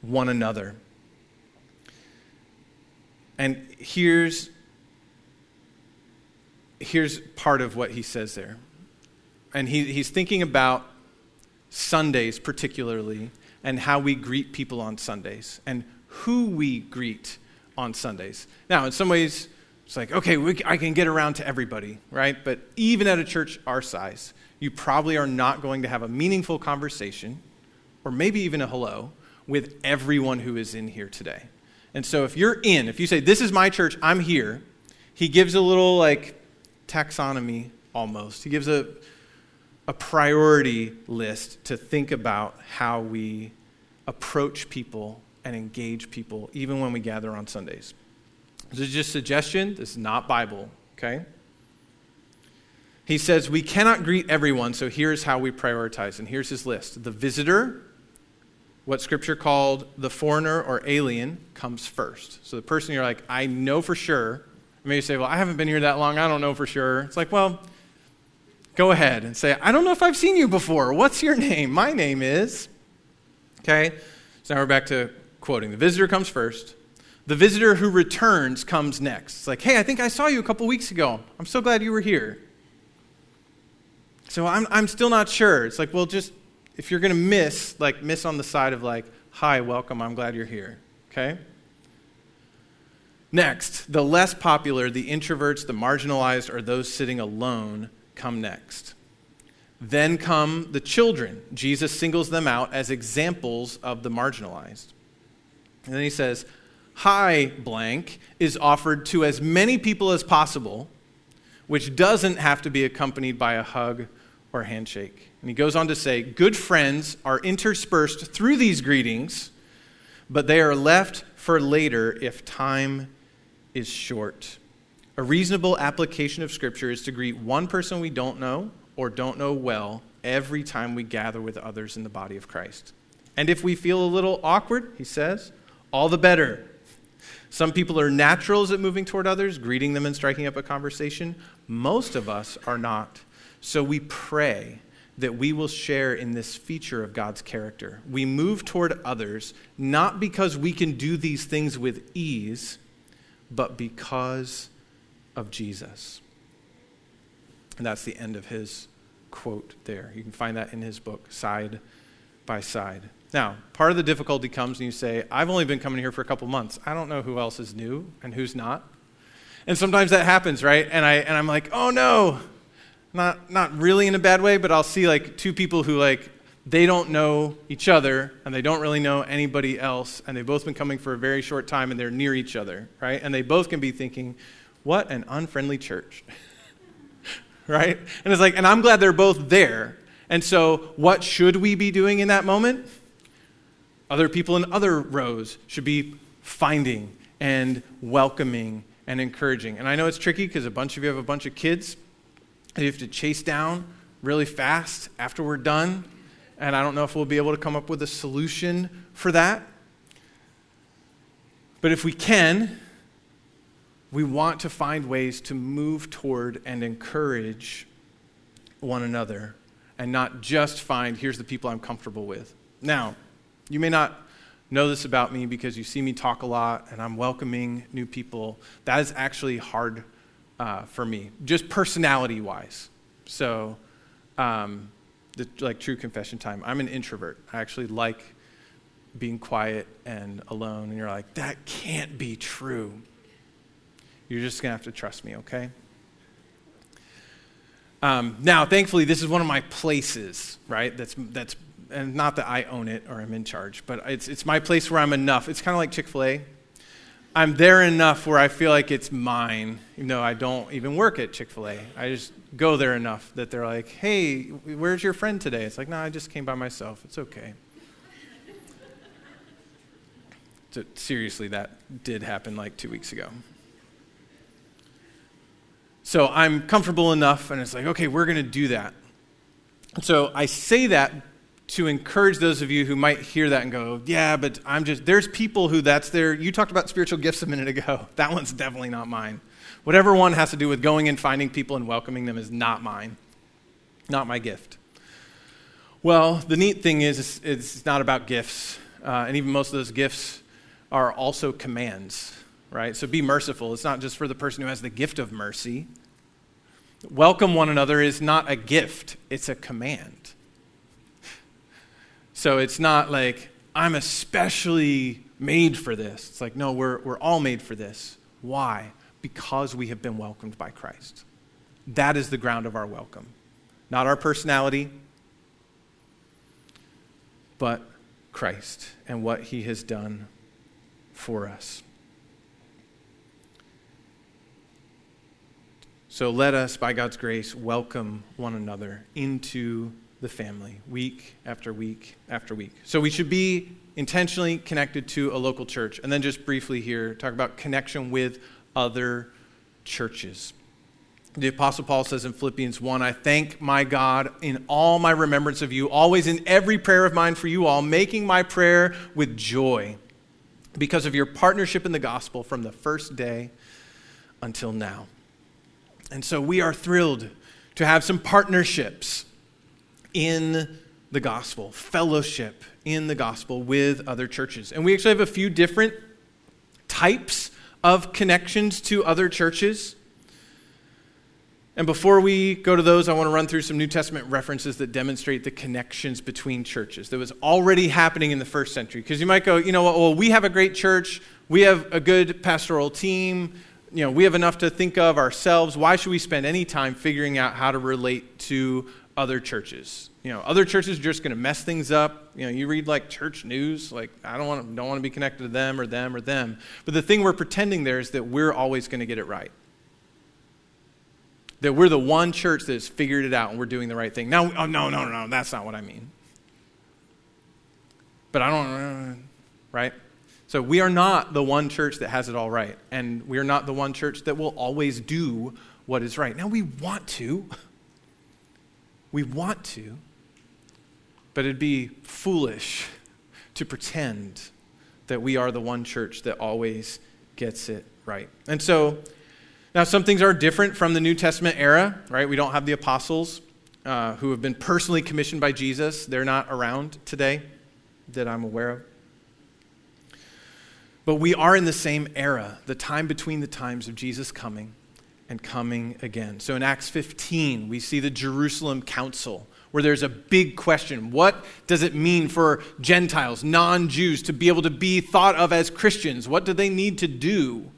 one another. And here's, here's part of what he says there and he, he's thinking about Sundays particularly and how we greet people on Sundays and who we greet on Sundays. Now, in some ways, it's like, okay, we, I can get around to everybody, right? But even at a church our size, you probably are not going to have a meaningful conversation, or maybe even a hello, with everyone who is in here today. And so if you're in, if you say, This is my church, I'm here, he gives a little like taxonomy almost. He gives a a priority list to think about how we approach people and engage people, even when we gather on Sundays. This is just suggestion. This is not Bible, okay? He says, We cannot greet everyone, so here's how we prioritize. And here's his list the visitor, what scripture called the foreigner or alien, comes first. So the person you're like, I know for sure. Maybe say, Well, I haven't been here that long. I don't know for sure. It's like, Well, go ahead and say, I don't know if I've seen you before. What's your name? My name is. Okay? So now we're back to quoting. The visitor comes first. The visitor who returns comes next. It's like, hey, I think I saw you a couple weeks ago. I'm so glad you were here. So I'm, I'm still not sure. It's like, well, just if you're going to miss, like, miss on the side of, like, hi, welcome, I'm glad you're here. Okay? Next, the less popular, the introverts, the marginalized, or those sitting alone come next. Then come the children. Jesus singles them out as examples of the marginalized. And then he says, Hi, blank, is offered to as many people as possible, which doesn't have to be accompanied by a hug or handshake. And he goes on to say, Good friends are interspersed through these greetings, but they are left for later if time is short. A reasonable application of Scripture is to greet one person we don't know or don't know well every time we gather with others in the body of Christ. And if we feel a little awkward, he says, all the better. Some people are naturals at moving toward others, greeting them and striking up a conversation. Most of us are not. So we pray that we will share in this feature of God's character. We move toward others not because we can do these things with ease, but because of Jesus. And that's the end of his quote there. You can find that in his book, Side by Side. Now, part of the difficulty comes when you say, I've only been coming here for a couple months. I don't know who else is new and who's not. And sometimes that happens, right? And, I, and I'm like, oh no, not, not really in a bad way, but I'll see like two people who like, they don't know each other and they don't really know anybody else and they've both been coming for a very short time and they're near each other, right? And they both can be thinking, what an unfriendly church. *laughs* right? And it's like, and I'm glad they're both there. And so, what should we be doing in that moment? Other people in other rows should be finding and welcoming and encouraging. And I know it's tricky because a bunch of you have a bunch of kids you have to chase down really fast after we're done. And I don't know if we'll be able to come up with a solution for that. But if we can, we want to find ways to move toward and encourage one another and not just find, here's the people I'm comfortable with. Now, you may not know this about me because you see me talk a lot and I'm welcoming new people. That is actually hard uh, for me, just personality wise. So, um, the, like true confession time, I'm an introvert. I actually like being quiet and alone. And you're like, that can't be true. You're just to have to trust me, okay? Um, now, thankfully, this is one of my places, right? That's, that's, and not that I own it or I'm in charge, but it's, it's my place where I'm enough. It's kind of like Chick fil A. I'm there enough where I feel like it's mine, even though I don't even work at Chick fil A. I just go there enough that they're like, hey, where's your friend today? It's like, no, I just came by myself. It's okay. so, seriously, that did happen like two weeks ago. So I'm comfortable enough, and it's like, okay, we're going to do that. So I say that to encourage those of you who might hear that and go, yeah, but I'm just, there's people who that's their, you talked about spiritual gifts a minute ago. *laughs* That one's definitely not mine. Whatever one has to do with going and finding people and welcoming them is not mine, not my gift. Well, the neat thing is, it's, not about gifts. Uh, and even most of those gifts are also commands, right? So be merciful. It's not just for the person who has the gift of mercy. Welcome one another is not a gift, it's a command. So it's not like, I'm especially made for this. It's like, no, we're, we're all made for this. Why? Because we have been welcomed by Christ. That is the ground of our welcome. Not our personality, but Christ and what he has done for us. So let us, by God's grace, welcome one another into the family week after week after week. So we should be intentionally connected to a local church. And then just briefly here, talk about connection with other churches. The Apostle Paul says in Philippians 1 I thank my God in all my remembrance of you, always in every prayer of mine for you all, making my prayer with joy because of your partnership in the gospel from the first day until now. And so we are thrilled to have some partnerships in the gospel, fellowship in the gospel with other churches. And we actually have a few different types of connections to other churches. And before we go to those, I want to run through some New Testament references that demonstrate the connections between churches that was already happening in the first century. Because you might go, you know what, well, we have a great church, we have a good pastoral team, you know, we have enough to think of ourselves. Why should we spend any time figuring out how to relate to other churches. You know, other churches are just going to mess things up. You know, you read like church news, like I don't want to, don't want to be connected to them or them or them. But the thing we're pretending there is that we're always going to get it right. That we're the one church that has figured it out and we're doing the right thing. Now, oh, no, no, no, no, that's not what I mean. But I don't, uh, right? So we are not the one church that has it all right. And we are not the one church that will always do what is right. Now, we want to. *laughs* We want to, but it'd be foolish to pretend that we are the one church that always gets it right. And so, now some things are different from the New Testament era, right? We don't have the apostles uh, who have been personally commissioned by Jesus. They're not around today that I'm aware of. But we are in the same era, the time between the times of Jesus coming and coming again. So in Acts 15, we see the Jerusalem Council, where there's a big question What does it mean for Gentiles, non Jews, to be able to be thought of as Christians? What do they need to do?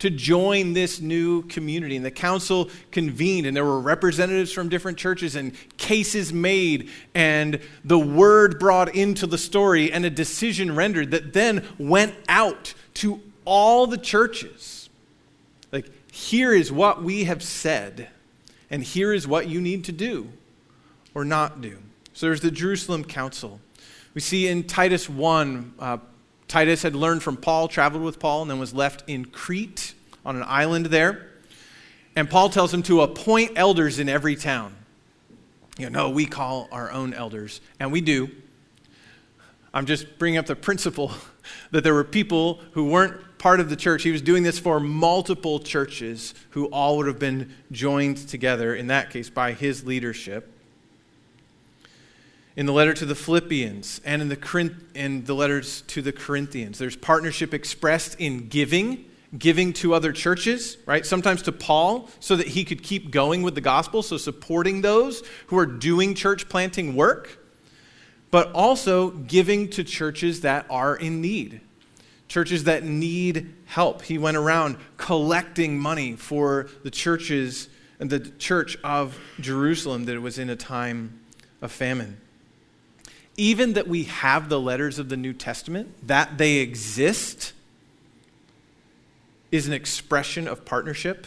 To join this new community. And the council convened, and there were representatives from different churches, and cases made, and the word brought into the story, and a decision rendered that then went out to all the churches. Here is what we have said, and here is what you need to do or not do. So there's the Jerusalem Council. We see in Titus 1, uh, Titus had learned from Paul, traveled with Paul, and then was left in Crete on an island there. And Paul tells him to appoint elders in every town. You know, no, we call our own elders, and we do. I'm just bringing up the principle *laughs* that there were people who weren't part of the church. He was doing this for multiple churches who all would have been joined together, in that case, by his leadership. In the letter to the Philippians and in the, in the letters to the Corinthians, there's partnership expressed in giving, giving to other churches, right? Sometimes to Paul so that he could keep going with the gospel, so supporting those who are doing church planting work, but also giving to churches that are in need churches that need help. He went around collecting money for the churches and the church of Jerusalem that was in a time of famine. Even that we have the letters of the New Testament, that they exist, is an expression of partnership.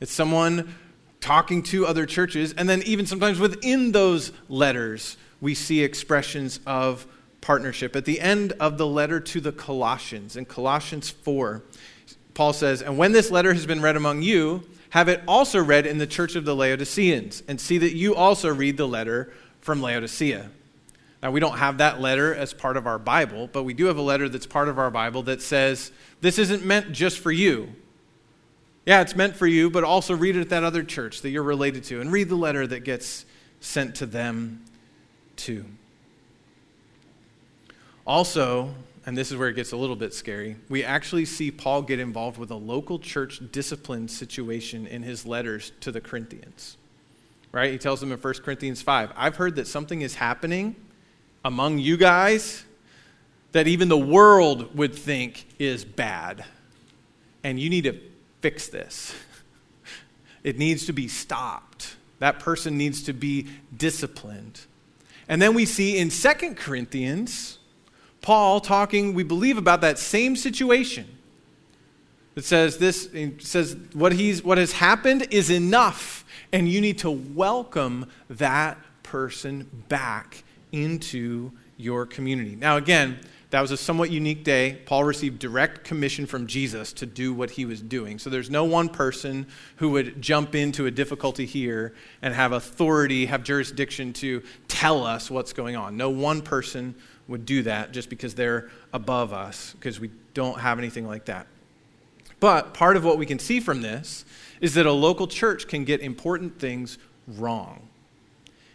It's someone talking to other churches, and then even sometimes within those letters, we see expressions of partnership. At the end of the letter to the Colossians, in Colossians 4, Paul says, And when this letter has been read among you, have it also read in the church of the Laodiceans, and see that you also read the letter from Laodicea. Now, we don't have that letter as part of our Bible, but we do have a letter that's part of our Bible that says, This isn't meant just for you. Yeah, it's meant for you, but also read it at that other church that you're related to, and read the letter that gets sent to them too. Also, and this is where it gets a little bit scary, we actually see Paul get involved with a local church discipline situation in his letters to the Corinthians. Right? He tells them in 1 Corinthians 5 I've heard that something is happening among you guys that even the world would think is bad. And you need to fix this. *laughs* It needs to be stopped. That person needs to be disciplined. And then we see in 2 Corinthians, Paul talking, we believe, about that same situation. It says this it says what he's what has happened is enough, and you need to welcome that person back into your community. Now again, that was a somewhat unique day. Paul received direct commission from Jesus to do what he was doing. So there's no one person who would jump into a difficulty here and have authority, have jurisdiction to tell us what's going on. No one person would do that just because they're above us, because we don't have anything like that. But part of what we can see from this is that a local church can get important things wrong.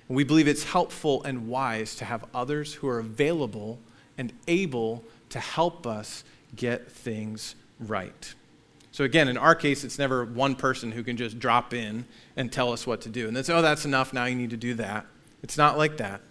And we believe it's helpful and wise to have others who are available and able to help us get things right. So, again, in our case, it's never one person who can just drop in and tell us what to do. And then say, oh, that's enough, now you need to do that. It's not like that.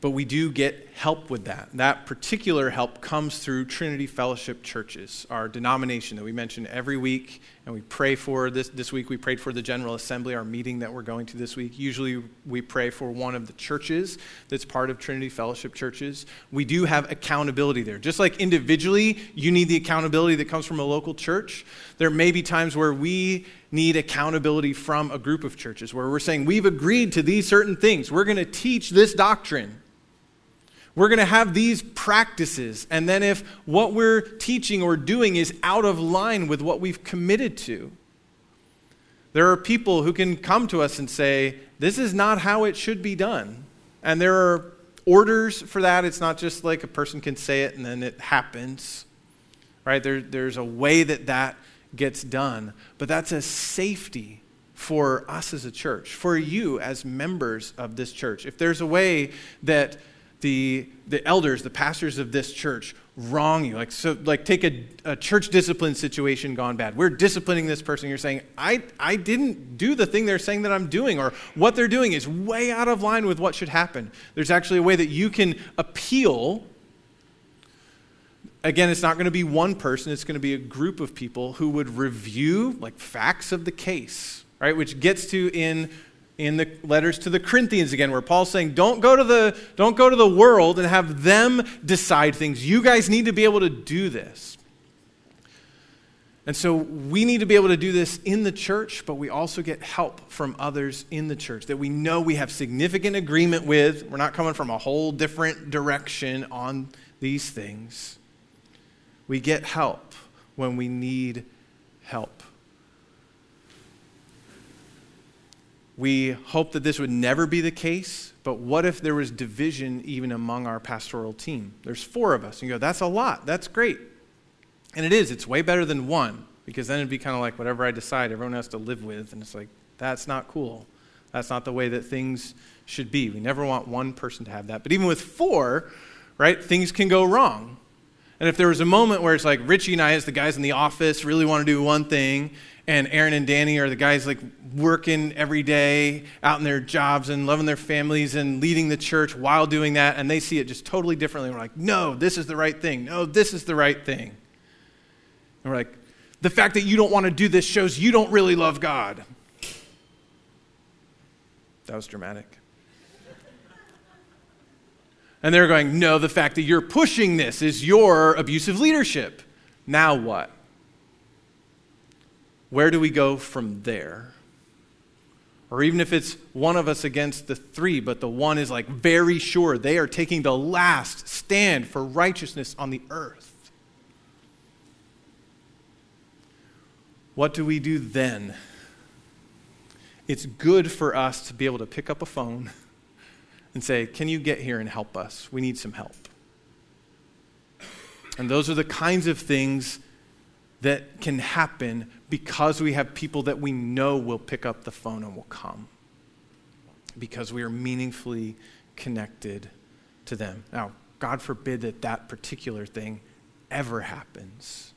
But we do get help with that. That particular help comes through Trinity Fellowship churches, our denomination that we mention every week, and we pray for. This, this week we prayed for the General Assembly, our meeting that we're going to this week. Usually we pray for one of the churches that's part of Trinity Fellowship churches. We do have accountability there. Just like individually, you need the accountability that comes from a local church, there may be times where we need accountability from a group of churches where we're saying, we've agreed to these certain things. We're going to teach this doctrine. We're going to have these practices. And then if what we're teaching or doing is out of line with what we've committed to, there are people who can come to us and say, This is not how it should be done. And there are orders for that. It's not just like a person can say it and then it happens. right? There, there's a way that that gets done, but that's a safety for us as a church, for you as members of this church. If there's a way that the, the elders, the pastors of this church wrong you, like, so, like take a, a church discipline situation gone bad. We're disciplining this person. You're saying, I, I didn't do the thing they're saying that I'm doing, or what they're doing is way out of line with what should happen. There's actually a way that you can appeal again, it's not going to be one person, it's going to be a group of people who would review like facts of the case, right? Which gets to in in the letters to the Corinthians again, where Paul's saying, don't go to the, don't go to the world and have them decide things. You guys need to be able to do this. And so we need to be able to do this in the church, but we also get help from others in the church that we know we have significant agreement with. We're not coming from a whole different direction on these things. We get help when we need help. We hope that this would never be the case, but what if there was division even among our pastoral team? There's four of us. And you go, that's a lot. That's great. And it is. It's way better than one, because then it'd be kind of like whatever I decide, everyone has to live with. And it's like, that's not cool. That's not the way that things should be. We never want one person to have that. But even with four, right, things can go wrong. And if there was a moment where it's like Richie and I, as the guys in the office, really want to do one thing, and Aaron and Danny are the guys like working every day out in their jobs and loving their families and leading the church while doing that, and they see it just totally differently. We're like, no, this is the right thing. No, this is the right thing. And we're like, the fact that you don't want to do this shows you don't really love God. That was dramatic. And they're going, no, the fact that you're pushing this is your abusive leadership. Now what? Where do we go from there? Or even if it's one of us against the three, but the one is like very sure they are taking the last stand for righteousness on the earth. What do we do then? It's good for us to be able to pick up a phone and say, Can you get here and help us? We need some help. And those are the kinds of things that can happen because we have people that we know will pick up the phone and will come. Because we are meaningfully connected to them. Now, God forbid that that particular thing ever happens.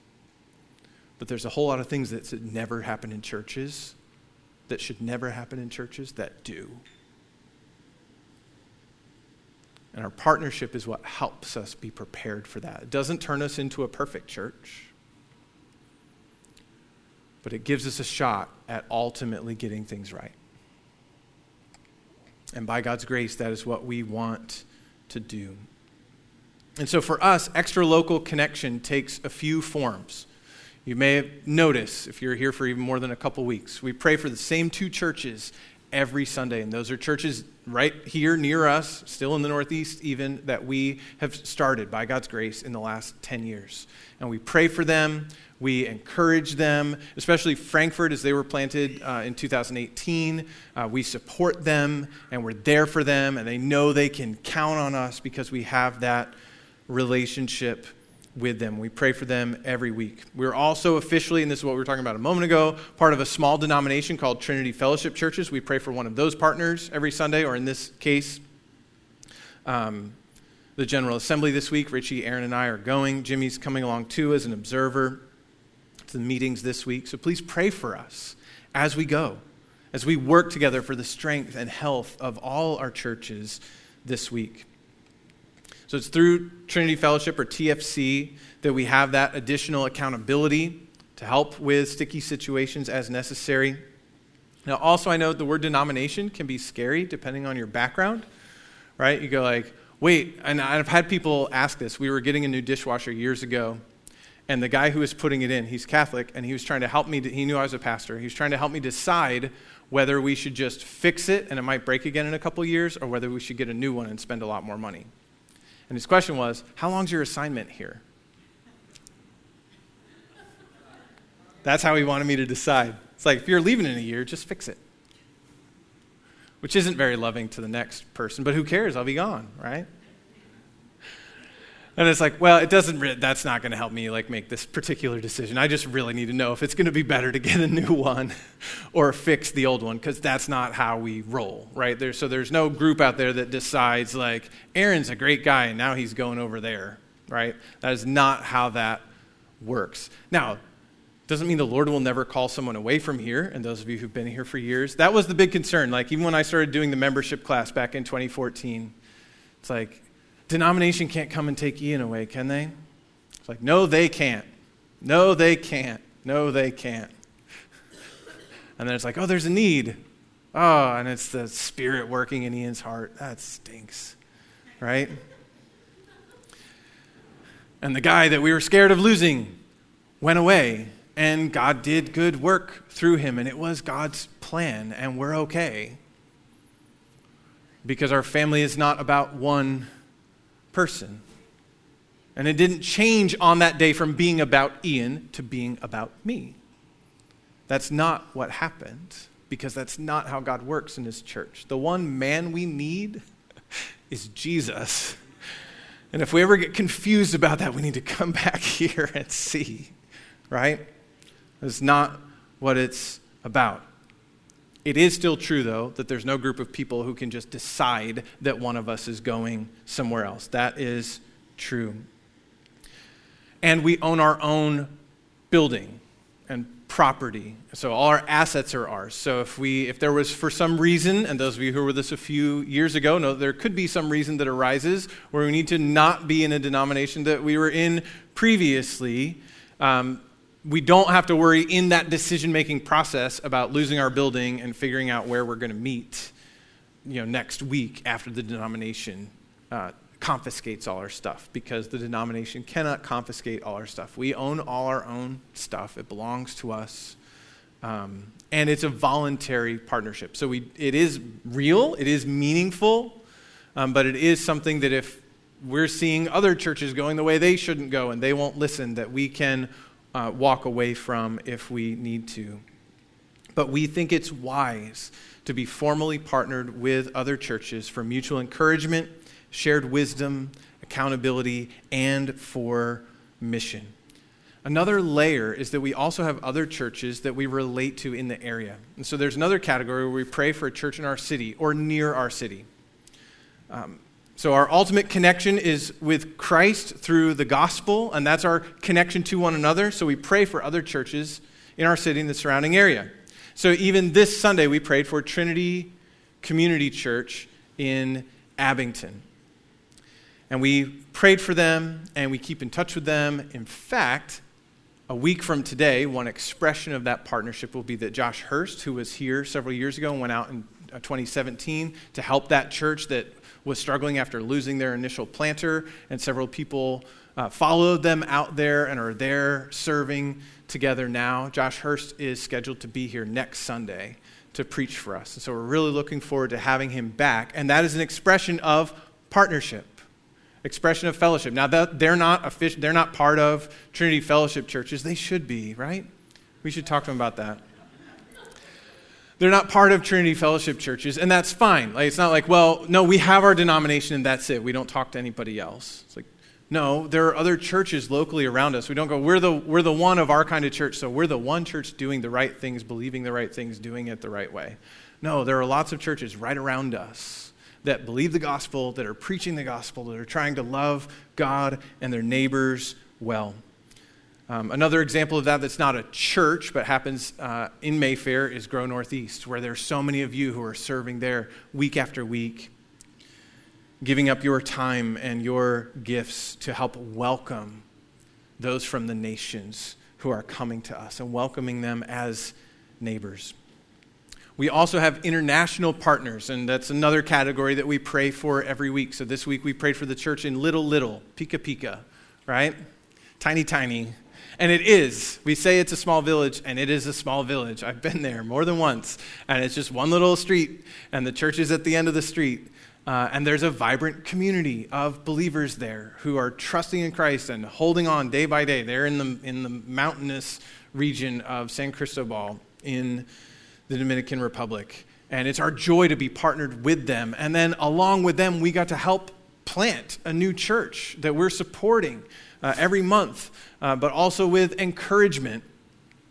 But there's a whole lot of things that should never happen in churches, that should never happen in churches, that do. And our partnership is what helps us be prepared for that. It doesn't turn us into a perfect church, but it gives us a shot at ultimately getting things right. And by God's grace, that is what we want to do. And so for us, extra local connection takes a few forms. You may have noticed, if you're here for even more than a couple weeks, we pray for the same two churches every Sunday. And those are churches right here near us, still in the Northeast, even that we have started by God's grace in the last 10 years. And we pray for them. We encourage them, especially Frankford as they were planted uh, in 2018. Uh, we support them and we're there for them, and they know they can count on us because we have that relationship with them. We pray for them every week. We're also officially, and this is what we were talking about a moment ago, part of a small denomination called Trinity Fellowship Churches. We pray for one of those partners every Sunday, or in this case, um, the General Assembly this week. Richie, Aaron, and I are going. Jimmy's coming along too as an observer to the meetings this week. So please pray for us as we go, as we work together for the strength and health of all our churches this week. So it's through Trinity Fellowship or TFC that we have that additional accountability to help with sticky situations as necessary. Now, also, I know the word denomination can be scary depending on your background, right? You go like, wait, and I've had people ask this. We were getting a new dishwasher years ago, and the guy who was putting it in, he's Catholic, and he was trying to help me, he knew I was a pastor. He was trying to help me decide whether we should just fix it and it might break again in a couple years, or whether we should get a new one and spend a lot more money. And his question was, How long's your assignment here? That's how he wanted me to decide. It's like, if you're leaving in a year, just fix it. Which isn't very loving to the next person, but who cares? I'll be gone, right? And it's like, well, it doesn't, re- that's not going to help me like make this particular decision. I just really need to know if it's going to be better to get a new one *laughs* or fix the old one because that's not how we roll, right? There, so there's no group out there that decides like, Aaron's a great guy and now he's going over there, right? That is not how that works. Now, doesn't mean the Lord will never call someone away from here. And those of you who've been here for years, that was the big concern. Like, even when I started doing the membership class back in 2014, it's like, denomination can't come and take Ian away, can they? It's like, no, they can't. No, they can't. No, they can't. *laughs* And then it's like, oh, there's a need. Oh, and it's the spirit working in Ian's heart. That stinks, right? And the guy that we were scared of losing went away and God did good work through him, and it was God's plan, and we're okay. Because our family is not about one person. And it didn't change on that day from being about Ian to being about me. That's not what happened, because that's not how God works in his church. The one man we need *laughs* is Jesus. And if we ever get confused about that, we need to *laughs* come back here and see, right? That's not what it's about. It is still true, though, that there's no group of people who can just decide that one of us is going somewhere else. That is true. And we own our own building and property. So all our assets are ours. So if we if there was for some reason, and those of you who were with us a few years ago know there could be some reason that arises where we need to not be in a denomination that we were in previously, um, we don't have to worry in that decision making process about losing our building and figuring out where we're going to meet you know, next week after the denomination uh, confiscates all our stuff because the denomination cannot confiscate all our stuff. We own all our own stuff, it belongs to us. Um, and it's a voluntary partnership. So we, it is real, it is meaningful, um, but it is something that if we're seeing other churches going the way they shouldn't go and they won't listen, that we can uh, walk away from if we need to. But we think it's wise to be formally partnered with other churches for mutual encouragement, shared wisdom, accountability, and for mission. Another layer is that we also have other churches that we relate to in the area. And so there's another category where we pray for a church in our city or near our city. Um, so, our ultimate connection is with Christ through the gospel, and that's our connection to one another. So, we pray for other churches in our city and the surrounding area. So, even this Sunday, we prayed for Trinity Community Church in Abington. And we prayed for them, and we keep in touch with them. In fact, a week from today, one expression of that partnership will be that Josh Hurst, who was here several years ago and went out in uh, 2017 to help that church that was struggling after losing their initial planter, and several people uh, followed them out there and are there serving together now. Josh Hurst is scheduled to be here next Sunday to preach for us. And so we're really looking forward to having him back. And that is an expression of partnership, expression of fellowship. Now, they're, not official, they're not part of Trinity Fellowship churches. They should be, right? We should talk to them about that they're not part of Trinity Fellowship churches, and that's fine. Like, it's not like, well, no, we have our denomination and that's it. We don't talk to anybody else. It's like, no, there are other churches locally around us. We don't go, we're the, we're the one of our kind of church, so we're the one church doing the right things, believing the right things, doing it the right way. No, there are lots of churches right around us that believe the gospel, that are preaching the gospel, that are trying to love God and their neighbors well. Um, another example of that that's not a church but happens uh, in Mayfair is Grow Northeast, where there's so many of you who are serving there week after week, giving up your time and your gifts to help welcome those from the nations who are coming to us and welcoming them as neighbors. We also have international partners, and that's another category that we pray for every week. So this week we prayed for the church in Little Little, Pika Pika, right? Tiny, tiny, and it is. We say it's a small village, and it is a small village. I've been there more than once. And it's just one little street, and the church is at the end of the street. Uh, and there's a vibrant community of believers there who are trusting in Christ and holding on day by day. They're in the, in the mountainous region of San Cristobal in the Dominican Republic. And it's our joy to be partnered with them. And then along with them, we got to help plant a new church that we're supporting uh, every month, uh, but also with encouragement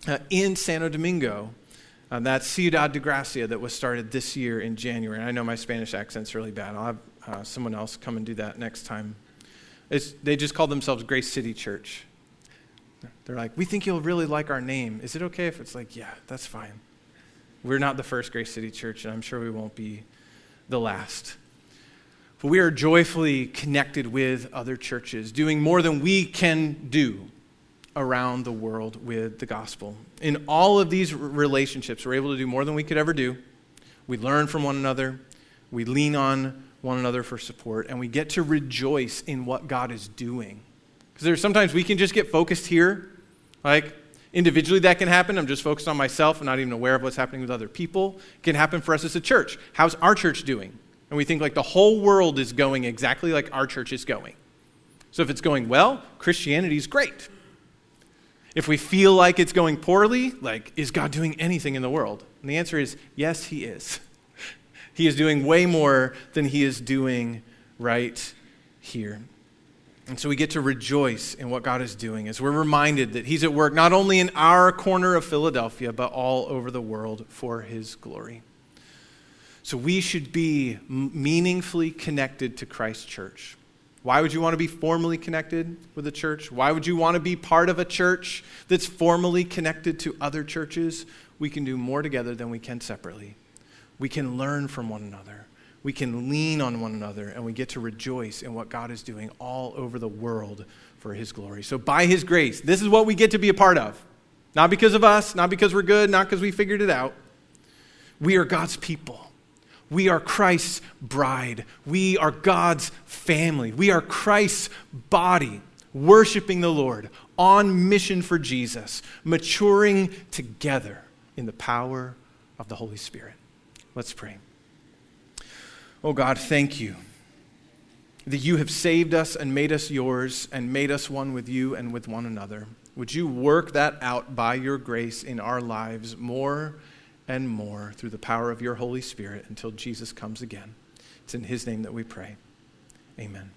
uh, in Santo Domingo. Uh, that's Ciudad de Gracia that was started this year in January. And I know my Spanish accent's really bad. I'll have uh, someone else come and do that next time. It's, they just call themselves Grace City Church. They're like, we think you'll really like our name. Is it okay if it's like, yeah, that's fine. We're not the first Grace City Church, and I'm sure we won't be the last. But we are joyfully connected with other churches, doing more than we can do around the world with the gospel. In all of these relationships, we're able to do more than we could ever do. We learn from one another, we lean on one another for support, and we get to rejoice in what God is doing. Because there's sometimes we can just get focused here, like individually that can happen. I'm just focused on myself and not even aware of what's happening with other people. It can happen for us as a church. How's our church doing? And we think like the whole world is going exactly like our church is going. So if it's going well, Christianity is great. If we feel like it's going poorly, like, is God doing anything in the world? And the answer is yes, He is. *laughs* He is doing way more than He is doing right here. And so we get to rejoice in what God is doing as we're reminded that He's at work not only in our corner of Philadelphia, but all over the world for His glory. So we should be meaningfully connected to Christ's church. Why would you want to be formally connected with a church? Why would you want to be part of a church that's formally connected to other churches? We can do more together than we can separately. We can learn from one another. We can lean on one another, and we get to rejoice in what God is doing all over the world for His glory. So, by His grace, this is what we get to be a part of. Not because of us, not because we're good, not because we figured it out. We are God's people. We are Christ's bride. We are God's family. We are Christ's body, worshiping the Lord, on mission for Jesus, maturing together in the power of the Holy Spirit. Let's pray. Oh God, thank you that you have saved us and made us yours and made us one with you and with one another. Would you work that out by your grace in our lives more and more through the power of your Holy Spirit until Jesus comes again. It's in his name that we pray. Amen.